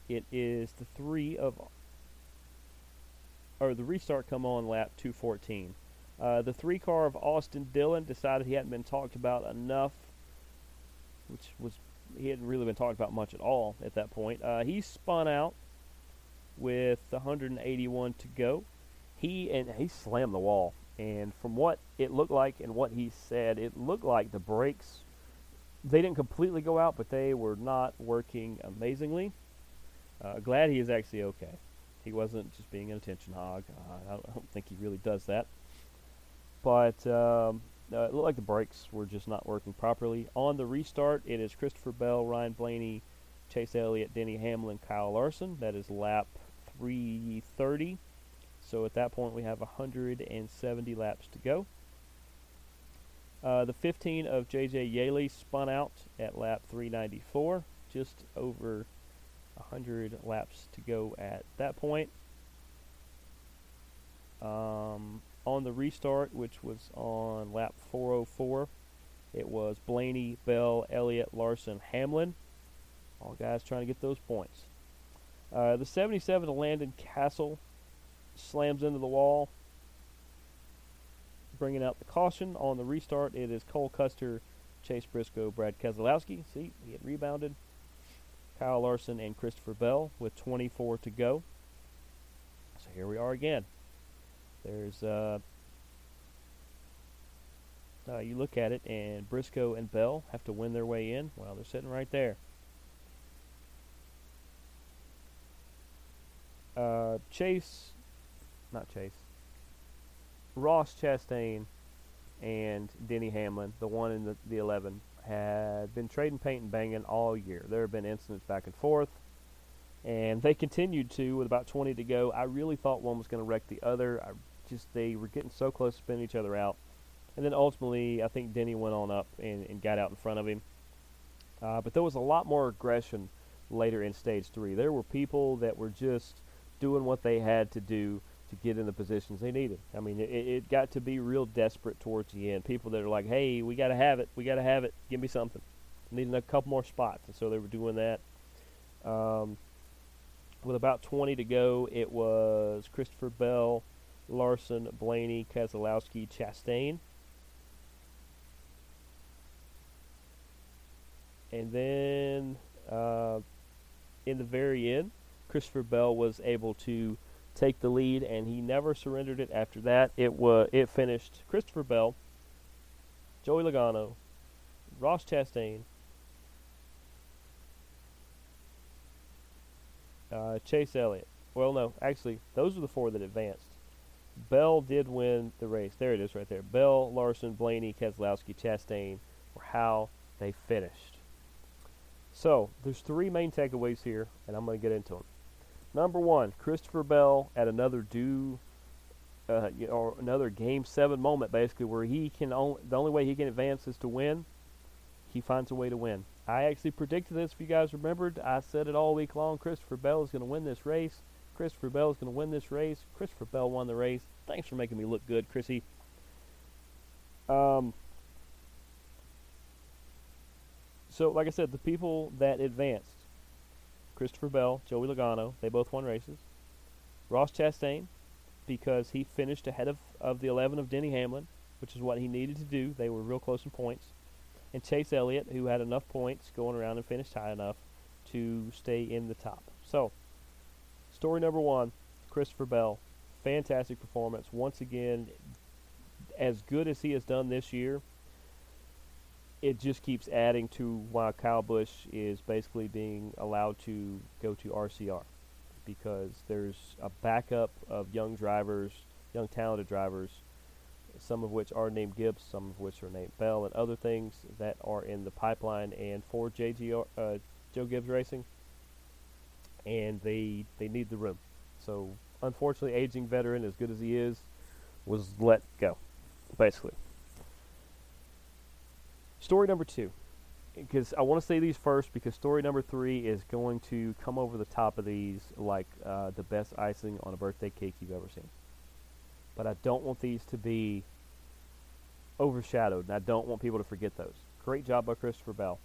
it is the three of, or the restart come on lap 214. Uh, the three car of Austin Dillon decided he hadn't been talked about enough, which was he hadn't really been talked about much at all at that point. Uh, he spun out with 181 to go. He and he slammed the wall, and from what it looked like and what he said, it looked like the brakes they didn't completely go out, but they were not working amazingly. Uh, glad he is actually okay. He wasn't just being an attention hog. Uh, I, don't, I, don't, think he really does that. But um, uh, it looked like the brakes were just not working properly. On the restart, it is Christopher Bell, Ryan Blaney, Chase Elliott, Denny Hamlin, Kyle Larson. That is lap 330. So at that point, we have 170 laps to go. Uh, the 15 of J.J. Yeley spun out at lap 394, just over 100 laps to go at that point. Um, on the restart, which was on lap 404, it was Blaney, Bell, Elliott, Larson, Hamlin. All guys trying to get those points. Uh, the 77 of Landon Cassill slams into the wall, bringing out the caution. On the restart, it is Cole Custer, Chase Briscoe, Brad Keselowski. See, he had rebounded. Kyle Larson and Christopher Bell with 24 to go. So here we are again. There's uh, uh, you look at it, and Briscoe and Bell have to win their way in. Well, they're sitting right there. Uh, Chase, not Chase, Ross Chastain and Denny Hamlin, the one in the, the 11, had been trading paint and banging all year. There have been incidents back and forth, and they continued to with about 20 to go. I really thought one was going to wreck the other. I just they were getting so close to spinning each other out, and then ultimately I think Denny went on up and, and got out in front of him. Uh, but there was a lot more aggression later in stage three. There were people that were just doing what they had to do to get in the positions they needed. I mean, it, it got to be real desperate towards the end. People that are like, "Hey, we got to have it. We got to have it. Give me something." Needing a couple more spots, and so they were doing that. Um, with about 20 to go, it was Christopher Bell, Larson, Blaney, Keselowski, Chastain. And then uh, in the very end, Christopher Bell was able to take the lead, and he never surrendered it after that. It was it finished Christopher Bell, Joey Logano, Ross Chastain, uh, Chase Elliott. Well, no, actually, those are the four that advanced. Bell did win the race. There it is, right there. Bell, Larson, Blaney, Keselowski, Chastain were how they finished. So there's three main takeaways here, and I'm going to get into them. Number one, Christopher Bell at another due, uh, you know, or another Game Seven moment, basically, where he can only the only way he can advance is to win. He finds a way to win. I actually predicted this. If you guys remembered, I said it all week long. Christopher Bell is going to win this race. Christopher Bell is going to win this race. Christopher Bell won the race. Thanks for making me look good, Chrissy. Um, so, like I said, the people that advanced Christopher Bell, Joey Logano, they both won races. Ross Chastain, because he finished ahead of, of the 11 of Denny Hamlin, which is what he needed to do. They were real close in points. And Chase Elliott, who had enough points going around and finished high enough to stay in the top. So, story number one Christopher Bell. Fantastic performance. Once again, as good as he has done this year, it just keeps adding to why Kyle Busch is basically being allowed to go to RCR because there's a backup of young drivers, young talented drivers, some of which are named Gibbs, some of which are named Bell, and other things that are in the pipeline and for JG uh, Joe Gibbs Racing, and they they need the room. So unfortunately, aging veteran, as good as he is, was let go, basically. Story number two, because I want to say these first because story number three is going to come over the top of these like uh, the best icing on a birthday cake you've ever seen. But I don't want these to be overshadowed, and I don't want people to forget those. Great job by Christopher Bell.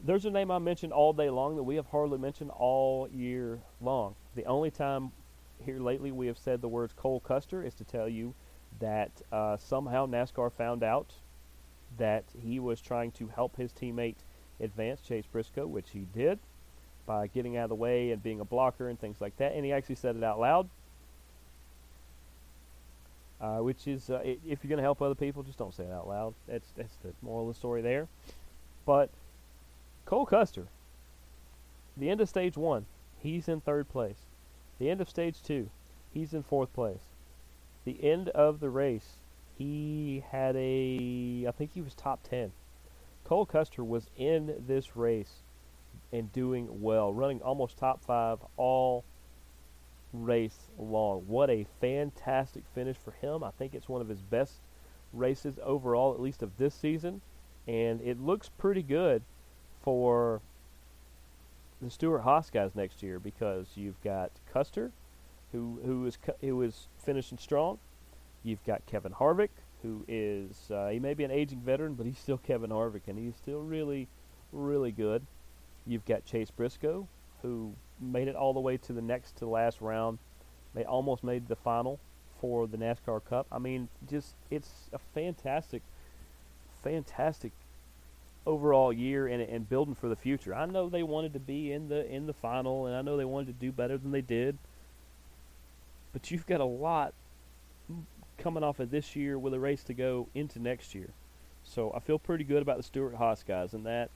There's a name I mentioned all day long that we have hardly mentioned all year long. The only time here lately we have said the words Cole Custer is to tell you that uh, somehow NASCAR found out that he was trying to help his teammate advance Chase Briscoe, which he did by getting out of the way and being a blocker and things like that. And he actually said it out loud, uh, which is uh, if you're going to help other people, just don't say it out loud. That's that's the moral of the story there. But Cole Custer, the end of stage one, he's in third place. The end of stage two, he's in fourth place. The end of the race, he had a, I think he was top 10. Cole Custer was in this race and doing well, running almost top five all race long. What a fantastic finish for him. I think it's one of his best races overall, at least of this season. And it looks pretty good for the Stewart Haas guys next year because you've got Custer, who who is who is finishing strong. You've got Kevin Harvick, who is uh, he may be an aging veteran, but he's still Kevin Harvick, and he's still really, really good. You've got Chase Briscoe, who made it all the way to the next to last round. They almost made the final for the NASCAR Cup. I mean, just it's a fantastic, fantastic overall year and, and building for the future. I know they wanted to be in the in the final, and I know they wanted to do better than they did. But you've got a lot coming off of this year with a race to go into next year. So I feel pretty good about the Stewart Haas guys, and that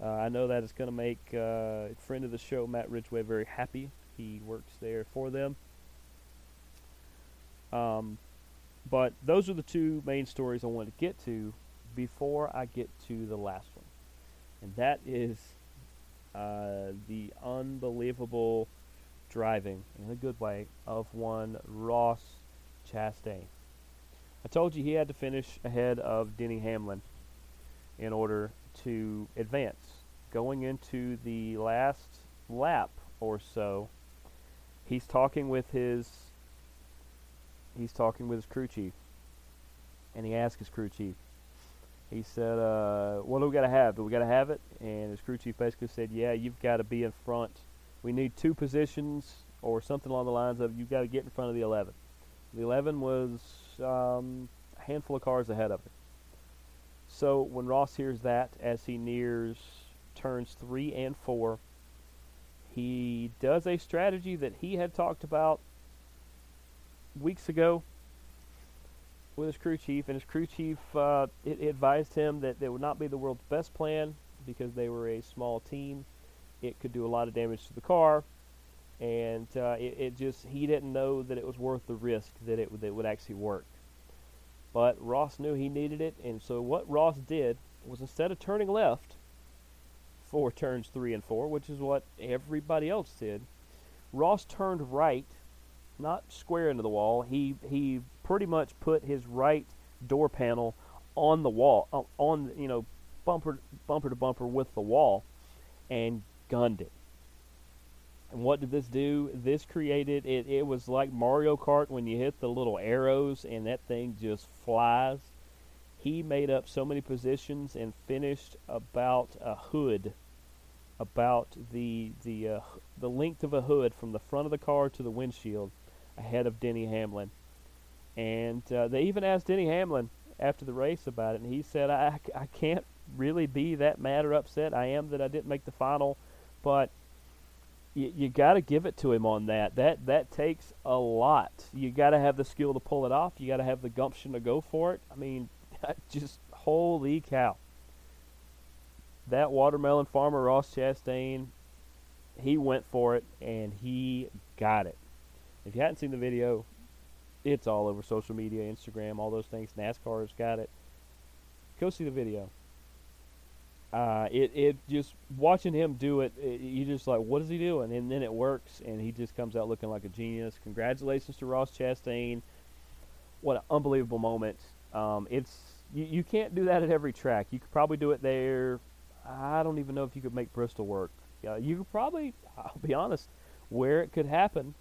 uh, I know that is going to make uh, friend of the show Matt Ridgway very happy. He works there for them. Um, but those are the two main stories I want to get to before I get to the last one, and that is uh, the unbelievable driving in a good way of one Ross Chastain. I told you he had to finish ahead of Denny Hamlin in order to advance. Going into the last lap or so, he's talking with his he's talking with his crew chief, and he asked his crew chief. He said, uh, "What do we got to have? Do we got to have it?" And his crew chief basically said, "Yeah, you've got to be in front. We need two positions or something along the lines of you've got to get in front of the 11." The 11 was um, a handful of cars ahead of him. So when Ross hears that as he nears turns three and four, he does a strategy that he had talked about weeks ago with his crew chief, and his crew chief uh, it, it advised him that it would not be the world's best plan because they were a small team. It could do a lot of damage to the car, and uh, it, it, just he didn't know that it was worth the risk that it, that it would actually work. But Ross knew he needed it, and so what Ross did was instead of turning left for turns three and four, which is what everybody else did, Ross turned right, not square into the wall. He he pretty much put his right door panel on the wall, uh, on you know, bumper bumper to bumper with the wall, and gunned it. And what did this do? This created it. It was like Mario Kart when you hit the little arrows and that thing just flies. He made up so many positions and finished about a hood, about the the uh, the length of a hood from the front of the car to the windshield, ahead of Denny Hamlin. And uh, they even asked Denny Hamlin after the race about it, and he said, "I I can't really be that mad or upset. I am that I didn't make the final, but." You, you got to give it to him on that. That that takes a lot. You got to have the skill to pull it off. You got to have the gumption to go for it. I mean, *laughs* just holy cow. That watermelon farmer Ross Chastain, he went for it and he got it. If you hadn't seen the video, it's all over social media, Instagram, all those things. NASCAR's got it. Go see the video uh, it it just watching him do it, it, you just like, what is he doing? And then it works, and he just comes out looking like a genius. Congratulations to Ross Chastain! What an unbelievable moment! Um, it's you, you can't do that at every track. You could probably do it there. I don't even know if you could make Bristol work. Uh, you could probably, I'll be honest, where it could happen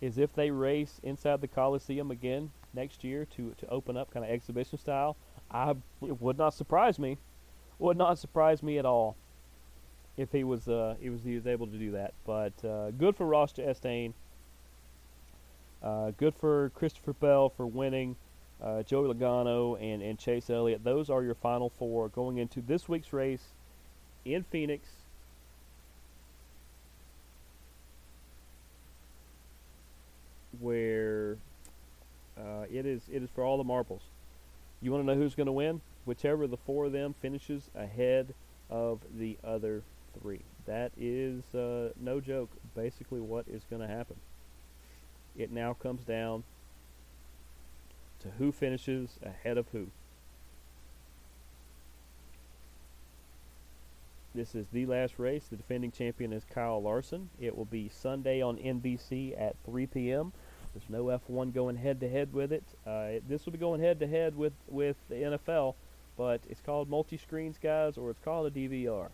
is if they race inside the Coliseum again next year to to open up kind of exhibition style. I it would not surprise me would not surprise me at all if he was uh, he was he was able to do that. But uh, good for Ross Chastain. Uh, good for Christopher Bell for winning. Uh, Joey Logano and, and Chase Elliott. Those are your final four going into this week's race in Phoenix. Where uh, it is it is for all the marbles. You want to know who's going to win? Whichever of the four of them finishes ahead of the other three. That is uh, no joke, basically what is going to happen. It now comes down to who finishes ahead of who. This is the last race. The defending champion is Kyle Larson. It will be Sunday on NBC at 3 p.m. There's no F1 going head to head with it. Uh, this will be going head to head with with the NFL but it's called multi-screens, guys, or it's called a DVR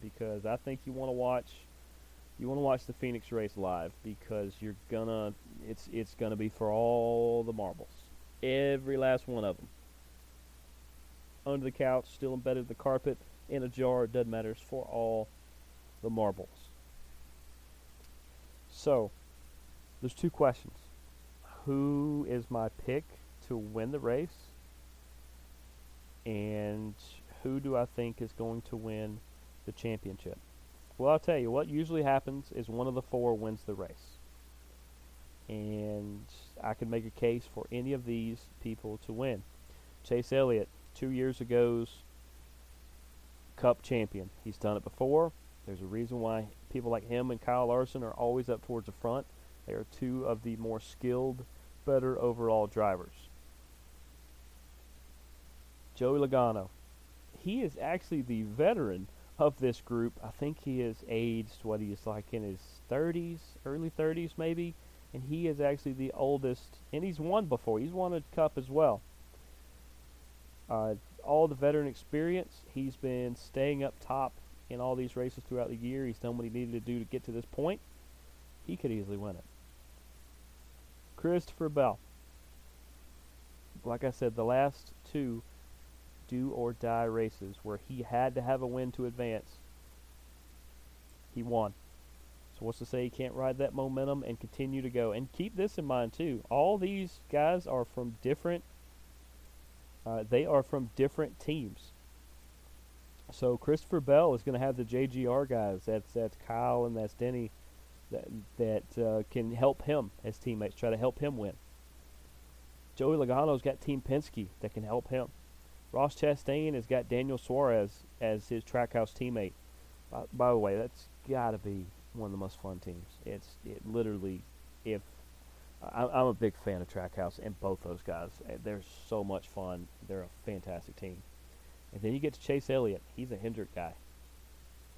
because I think you want to watch you want to watch the Phoenix race live because you're gonna it's it's gonna be for all the marbles, every last one of them. Under the couch, still embedded in the carpet, in a jar, doesn't matter. It's for all the marbles. So, there's two questions. Who is my pick to win the race? And who do I think is going to win the championship? Well, I'll tell you what usually happens is one of the four wins the race. and I can make a case for any of these people to win. Chase Elliott, two years ago's Cup champion. He's done it before. There's a reason why people like him and Kyle Larson are always up towards the front. They are two of the more skilled, better overall drivers. Joey Logano. He is actually the veteran of this group. I think he is aged, what he is like in his 30s, early 30s maybe. And he is actually the oldest, and he's won before. He's won a cup as well. Uh, all the veteran experience. He's been staying up top in all these races throughout the year. He's done what he needed to do to get to this point. He could easily win it. Christopher Bell. Like I said, the last two do or die races where he had to have a win to advance, he won. So what's to say he can't ride that momentum and continue to go? And keep this in mind too. All these guys are from different. Uh, they are from different teams. So Christopher Bell is going to have the JGR guys. That's that's Kyle and that's Denny. That that uh, can help him as teammates. Try to help him win. Joey Logano's got Team Penske that can help him. Ross Chastain has got Daniel Suarez as his trackhouse teammate. By, by the way, that's got to be one of the most fun teams. It's it literally, if I, I'm a big fan of Trackhouse and both those guys. Eh, they're so much fun. They're a fantastic team. And then you get to Chase Elliott. He's a Hendrick guy.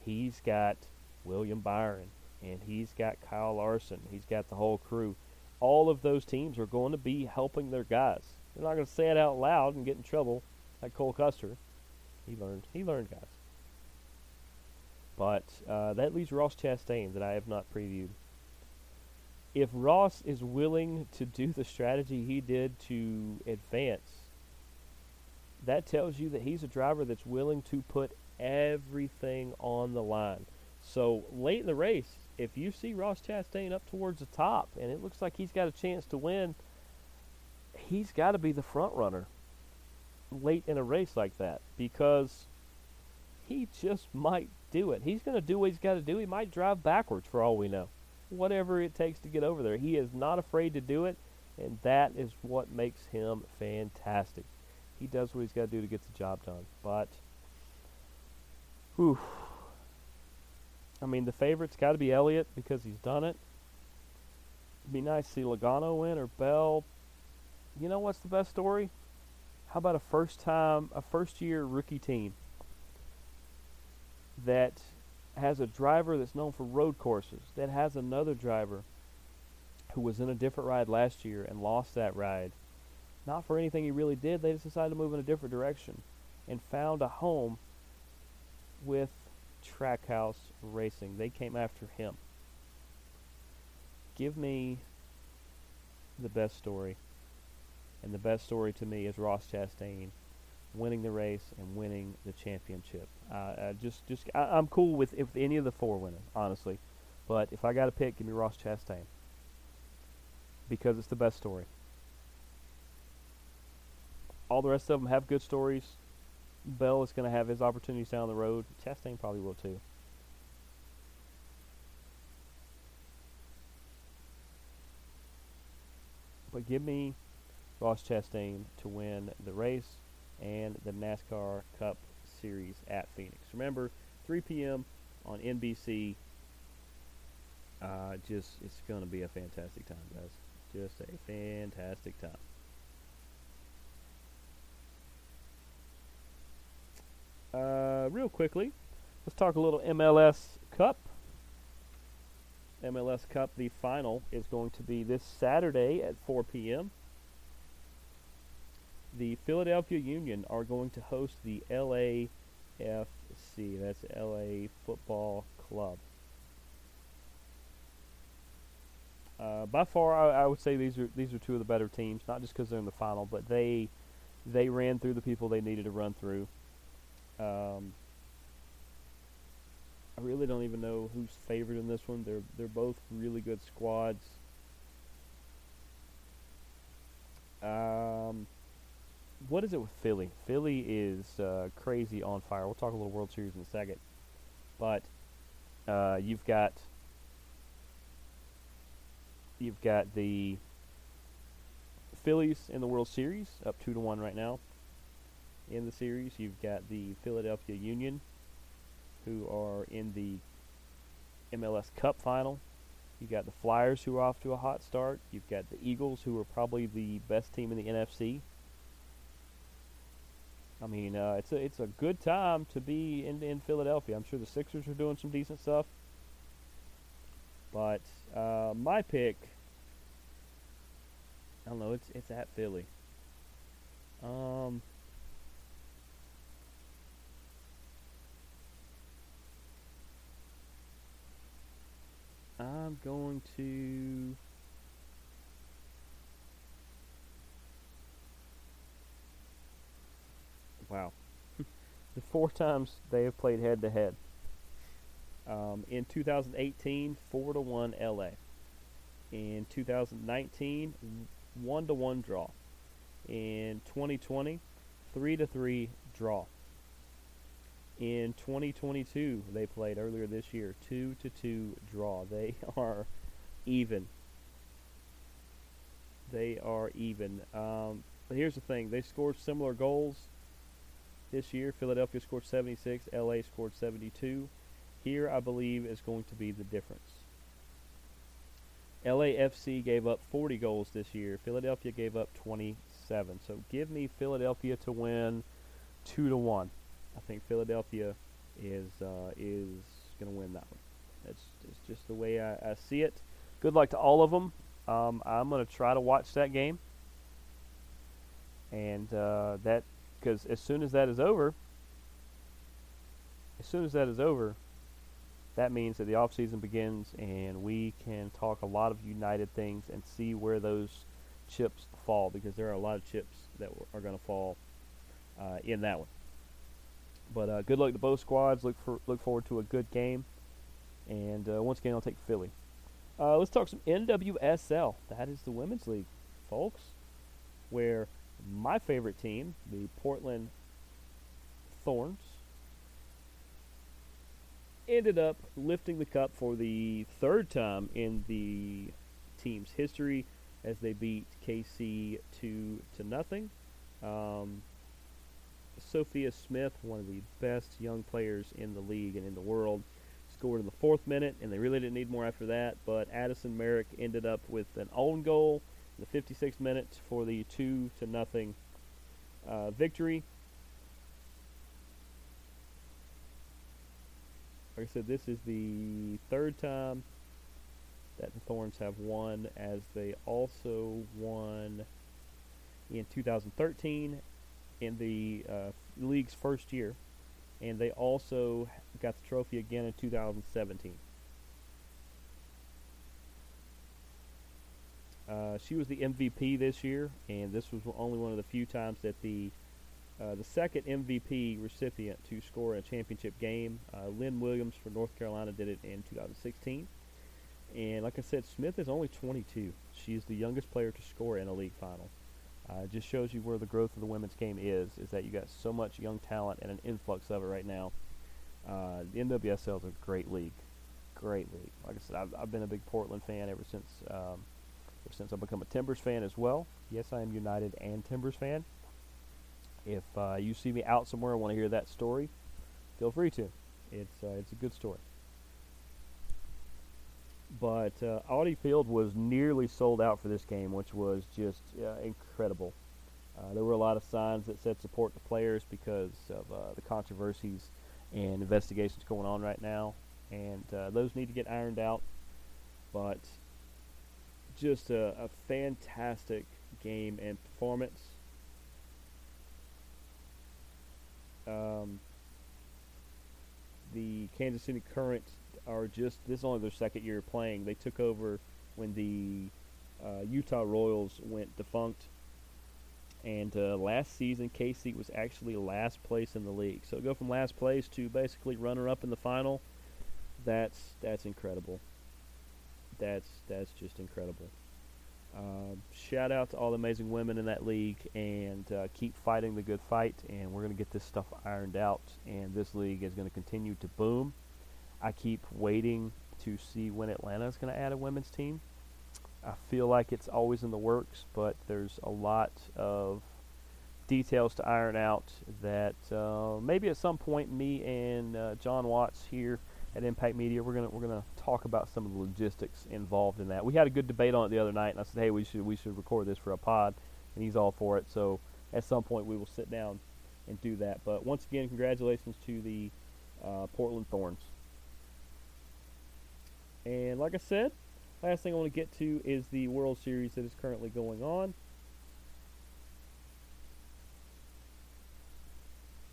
He's got William Byron, and he's got Kyle Larson. He's got the whole crew. All of those teams are going to be helping their guys. They're not going to say it out loud and get in trouble, like Cole Custer. He learned. He learned, guys. But uh, that leaves Ross Chastain that I have not previewed. If Ross is willing to do the strategy he did to advance, that tells you that he's a driver that's willing to put everything on the line. So late in the race, if you see Ross Chastain up towards the top and it looks like he's got a chance to win, he's got to be the front runner late in a race like that because he just might do it. He's going to do what he's got to do. He might drive backwards for all we know. Whatever it takes to get over there. He is not afraid to do it, and that is what makes him fantastic. He does what he's got to do to get the job done. But, whew. I mean, the favorite's got to be Elliott because he's done it. It'd be nice to see Logano win or Bell. You know what's the best story? How about a first time, a first year rookie team that has a driver that's known for road courses, that has another driver who was in a different ride last year and lost that ride. Not for anything he really did, they just decided to move in a different direction and found a home with Trackhouse Racing. They came after him. Give me the best story. And the best story to me is Ross Chastain winning the race and winning the championship. Uh, just, just I, am cool with if any of the four winning, honestly. But if I got to pick, give me Ross Chastain because it's the best story. All the rest of them have good stories. Bell is going to have his opportunities down the road. Chastain probably will too. But give me Ross Chastain to win the race and the NASCAR Cup Series at Phoenix. Remember, 3 p.m. on NBC. Uh, just it's going to be a fantastic time, guys. Just a fantastic time. Uh, real quickly, let's talk a little MLS Cup. MLS Cup, the final is going to be this Saturday at 4 p.m the Philadelphia Union are going to host the LAFC. That's LA Football Club. Uh, by far, I, I, would say these are these are two of the better teams. Not just because they're in the final, but they they ran through the people they needed to run through. Um, I really don't even know who's favored in this one. They're they're both really good squads. Um, what is it with Philly? Philly is uh, crazy on fire. We'll talk a little World Series in a second, but uh, you've got you've got the Phillies in the World Series, up two to one right now. In the series, you've got the Philadelphia Union, who are in the MLS Cup final. You've got the Flyers, who are off to a hot start. You've got the Eagles, who are probably the best team in the NFC. I mean, uh, it's a it's a good time to be in in Philadelphia. I'm sure the Sixers are doing some decent stuff. But uh, my pick, I don't know. It's it's at Philly. Um. I'm going to. Wow. *laughs* the four times they have played head to head. In 2018, 4 to 1 LA. In 2019, 1 to 1 draw. In 2020, 3 to 3 draw. In 2022, they played earlier this year, 2 to 2 draw. They *laughs* are even. They are even. Um, but here's the thing they scored similar goals this year. Philadelphia scored 76, LA scored 72. Here, I believe, is going to be the difference. LAFC gave up 40 goals this year. Philadelphia gave up 27. So give me Philadelphia to win 2 to 1. I think Philadelphia is uh, is going to win that one. That's, that's just the way I, I, see it. Good luck to all of them. Um, I'm going to try to watch that game, and uh, that because as soon as that is over, as soon as that is over, that means that the off season begins, and we can talk a lot of United things and see where those chips fall because there are a lot of chips that are going to fall uh, in that one. But uh, good luck to both squads. Look for look forward to a good game. And uh, once again, I'll take Philly. Uh, let's talk some NWSL. That is the women's league, folks, where my favorite team, the Portland Thorns, ended up lifting the cup for the third time in the team's history as they beat KC two to nothing. Um, Sophia Smith, one of the best young players in the league and in the world, scored in the fourth minute, and they really didn't need more after that. But Addisyn Merrick ended up with an own goal the 56th minute for the two to nothing uh, victory. Like I said, this is the third time that the Thorns have won, as they also won in 2013 in the uh, league's first year, and they also got the trophy again in 2017. Uh, she was the MVP this year, and this was only one of the few times that the uh, the second MVP recipient to score in a championship game. Uh, Lynn Williams for North Carolina did it in 2016. And like I said, Smith is only 22. She's the youngest player to score in a league final. Uh, just shows you where the growth of the women's game is. Is that you got so much young talent and an influx of it right now. Uh, the NWSL is a great league, great league. Like I said, I've, I've been a big Portland fan ever since um, since I've become a Timbers fan as well. Yes, I am United and Timbers fan. If uh, you see me out somewhere and want to hear that story, feel free to. It's uh, it's a good story but uh, Audi Field was nearly sold out for this game, which was just uh, incredible. Uh, there were a lot of signs that said support the players because of uh, the controversies and investigations going on right now, and those need to get ironed out. But just a, a fantastic game and performance. Um, the Kansas City Current are just this is only their second year playing. They took over when the uh, Utah Royals went defunct. And uh, last season, KC was actually last place in the league. So go from last place to basically runner-up in the final. That's that's incredible. That's that's just incredible. Uh, shout out to all the amazing women in that league, and uh, keep fighting the good fight. And we're going to get this stuff ironed out, and this league is going to continue to boom. I keep waiting to see when Atlanta is going to add a women's team. I feel like it's always in the works, but there's a lot of details to iron out that uh, maybe at some point me and uh, John Watts here at Impact Media we're gonna we're gonna talk about some of the logistics involved in that. We had a good debate on it the other night, and I said, hey, we should we should record this for a pod, and he's all for it. So at some point we will sit down and do that. But once again, congratulations to the uh, Portland Thorns. And like I said, last thing I want to get to is the World Series that is currently going on.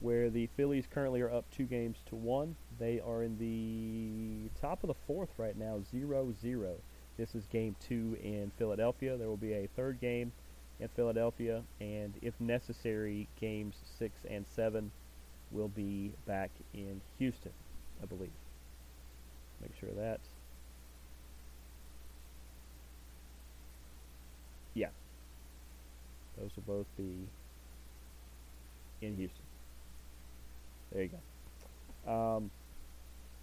Where the Phillies currently are up two games to one. They are in the top of the fourth right now, 0 0. This is game two in Philadelphia. There will be a third game in Philadelphia, and if necessary, games six and seven will be back in Houston, I believe. Make sure that. Yeah. Those will both be in Houston. There you go. Um,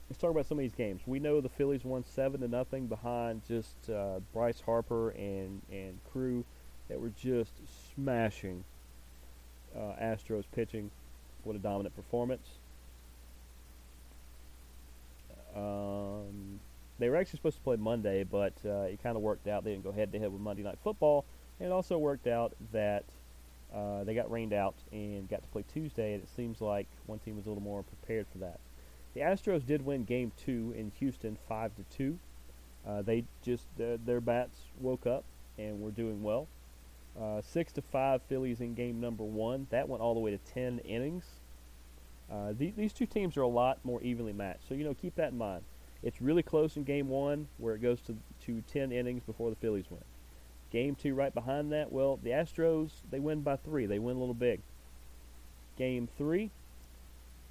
let's talk about some of these games. We know the Phillies won seven to nothing behind just uh, Bryce Harper and and crew that were just smashing uh, Astros pitching. What a dominant performance. Um, they were actually supposed to play Monday, but uh, it kind of worked out. They didn't go head to head with Monday Night Football. And it also worked out that uh, they got rained out and got to play Tuesday, and it seems like one team was a little more prepared for that. The Astros did win Game Two in Houston, five to two. Uh, they just uh, their bats woke up and were doing well. Uh, six to five Phillies in Game Number One. That went all the way to ten innings. Uh, the, these two teams are a lot more evenly matched, so you know keep that in mind. It's really close in Game One, where it goes to to ten innings before the Phillies win. Game two right behind that, well, the Astros, they win by three. They win a little big. Game three,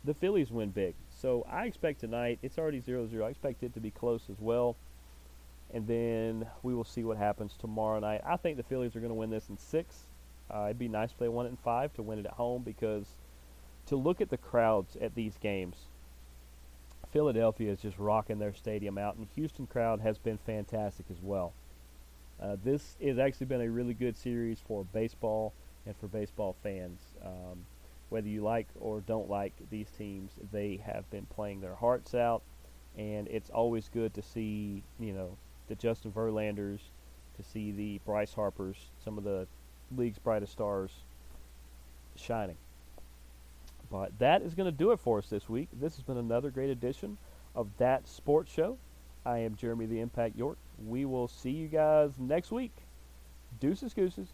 the Phillies win big. So I expect tonight, it's already 0 0. I expect it to be close as well. And then we will see what happens tomorrow night. I think the Phillies are going to win this in six. Uh, it'd be nice if they won it in five to win it at home because to look at the crowds at these games, Philadelphia is just rocking their stadium out, and Houston crowd has been fantastic as well. Uh, this has actually been a really good series for baseball and for baseball fans. Um, whether you like or don't like these teams, they have been playing their hearts out, and it's always good to see you know the Justin Verlanders, to see the Bryce Harpers, some of the league's brightest stars shining. But that is going to do it for us this week. This has been another great edition of That Sports Show. I am Jeremy the Impact York. We will see you guys next week. Deuces, gooses.